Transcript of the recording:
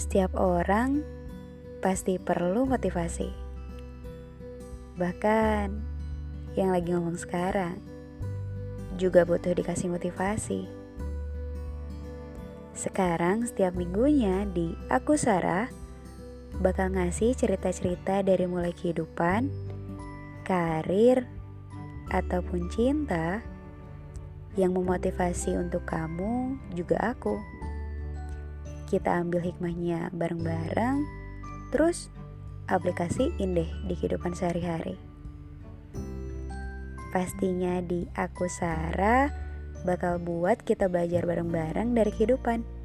Setiap orang pasti perlu motivasi. Bahkan yang lagi ngomong sekarang juga butuh dikasih motivasi. Sekarang setiap minggunya di Aku Sarah bakal ngasih cerita-cerita dari mulai kehidupan, karir, ataupun cinta yang memotivasi untuk kamu juga aku. Kita ambil hikmahnya bareng-bareng, terus aplikasiin deh di kehidupan sehari-hari. Pastinya di Aku Sarah bakal buat kita belajar bareng-bareng dari kehidupan.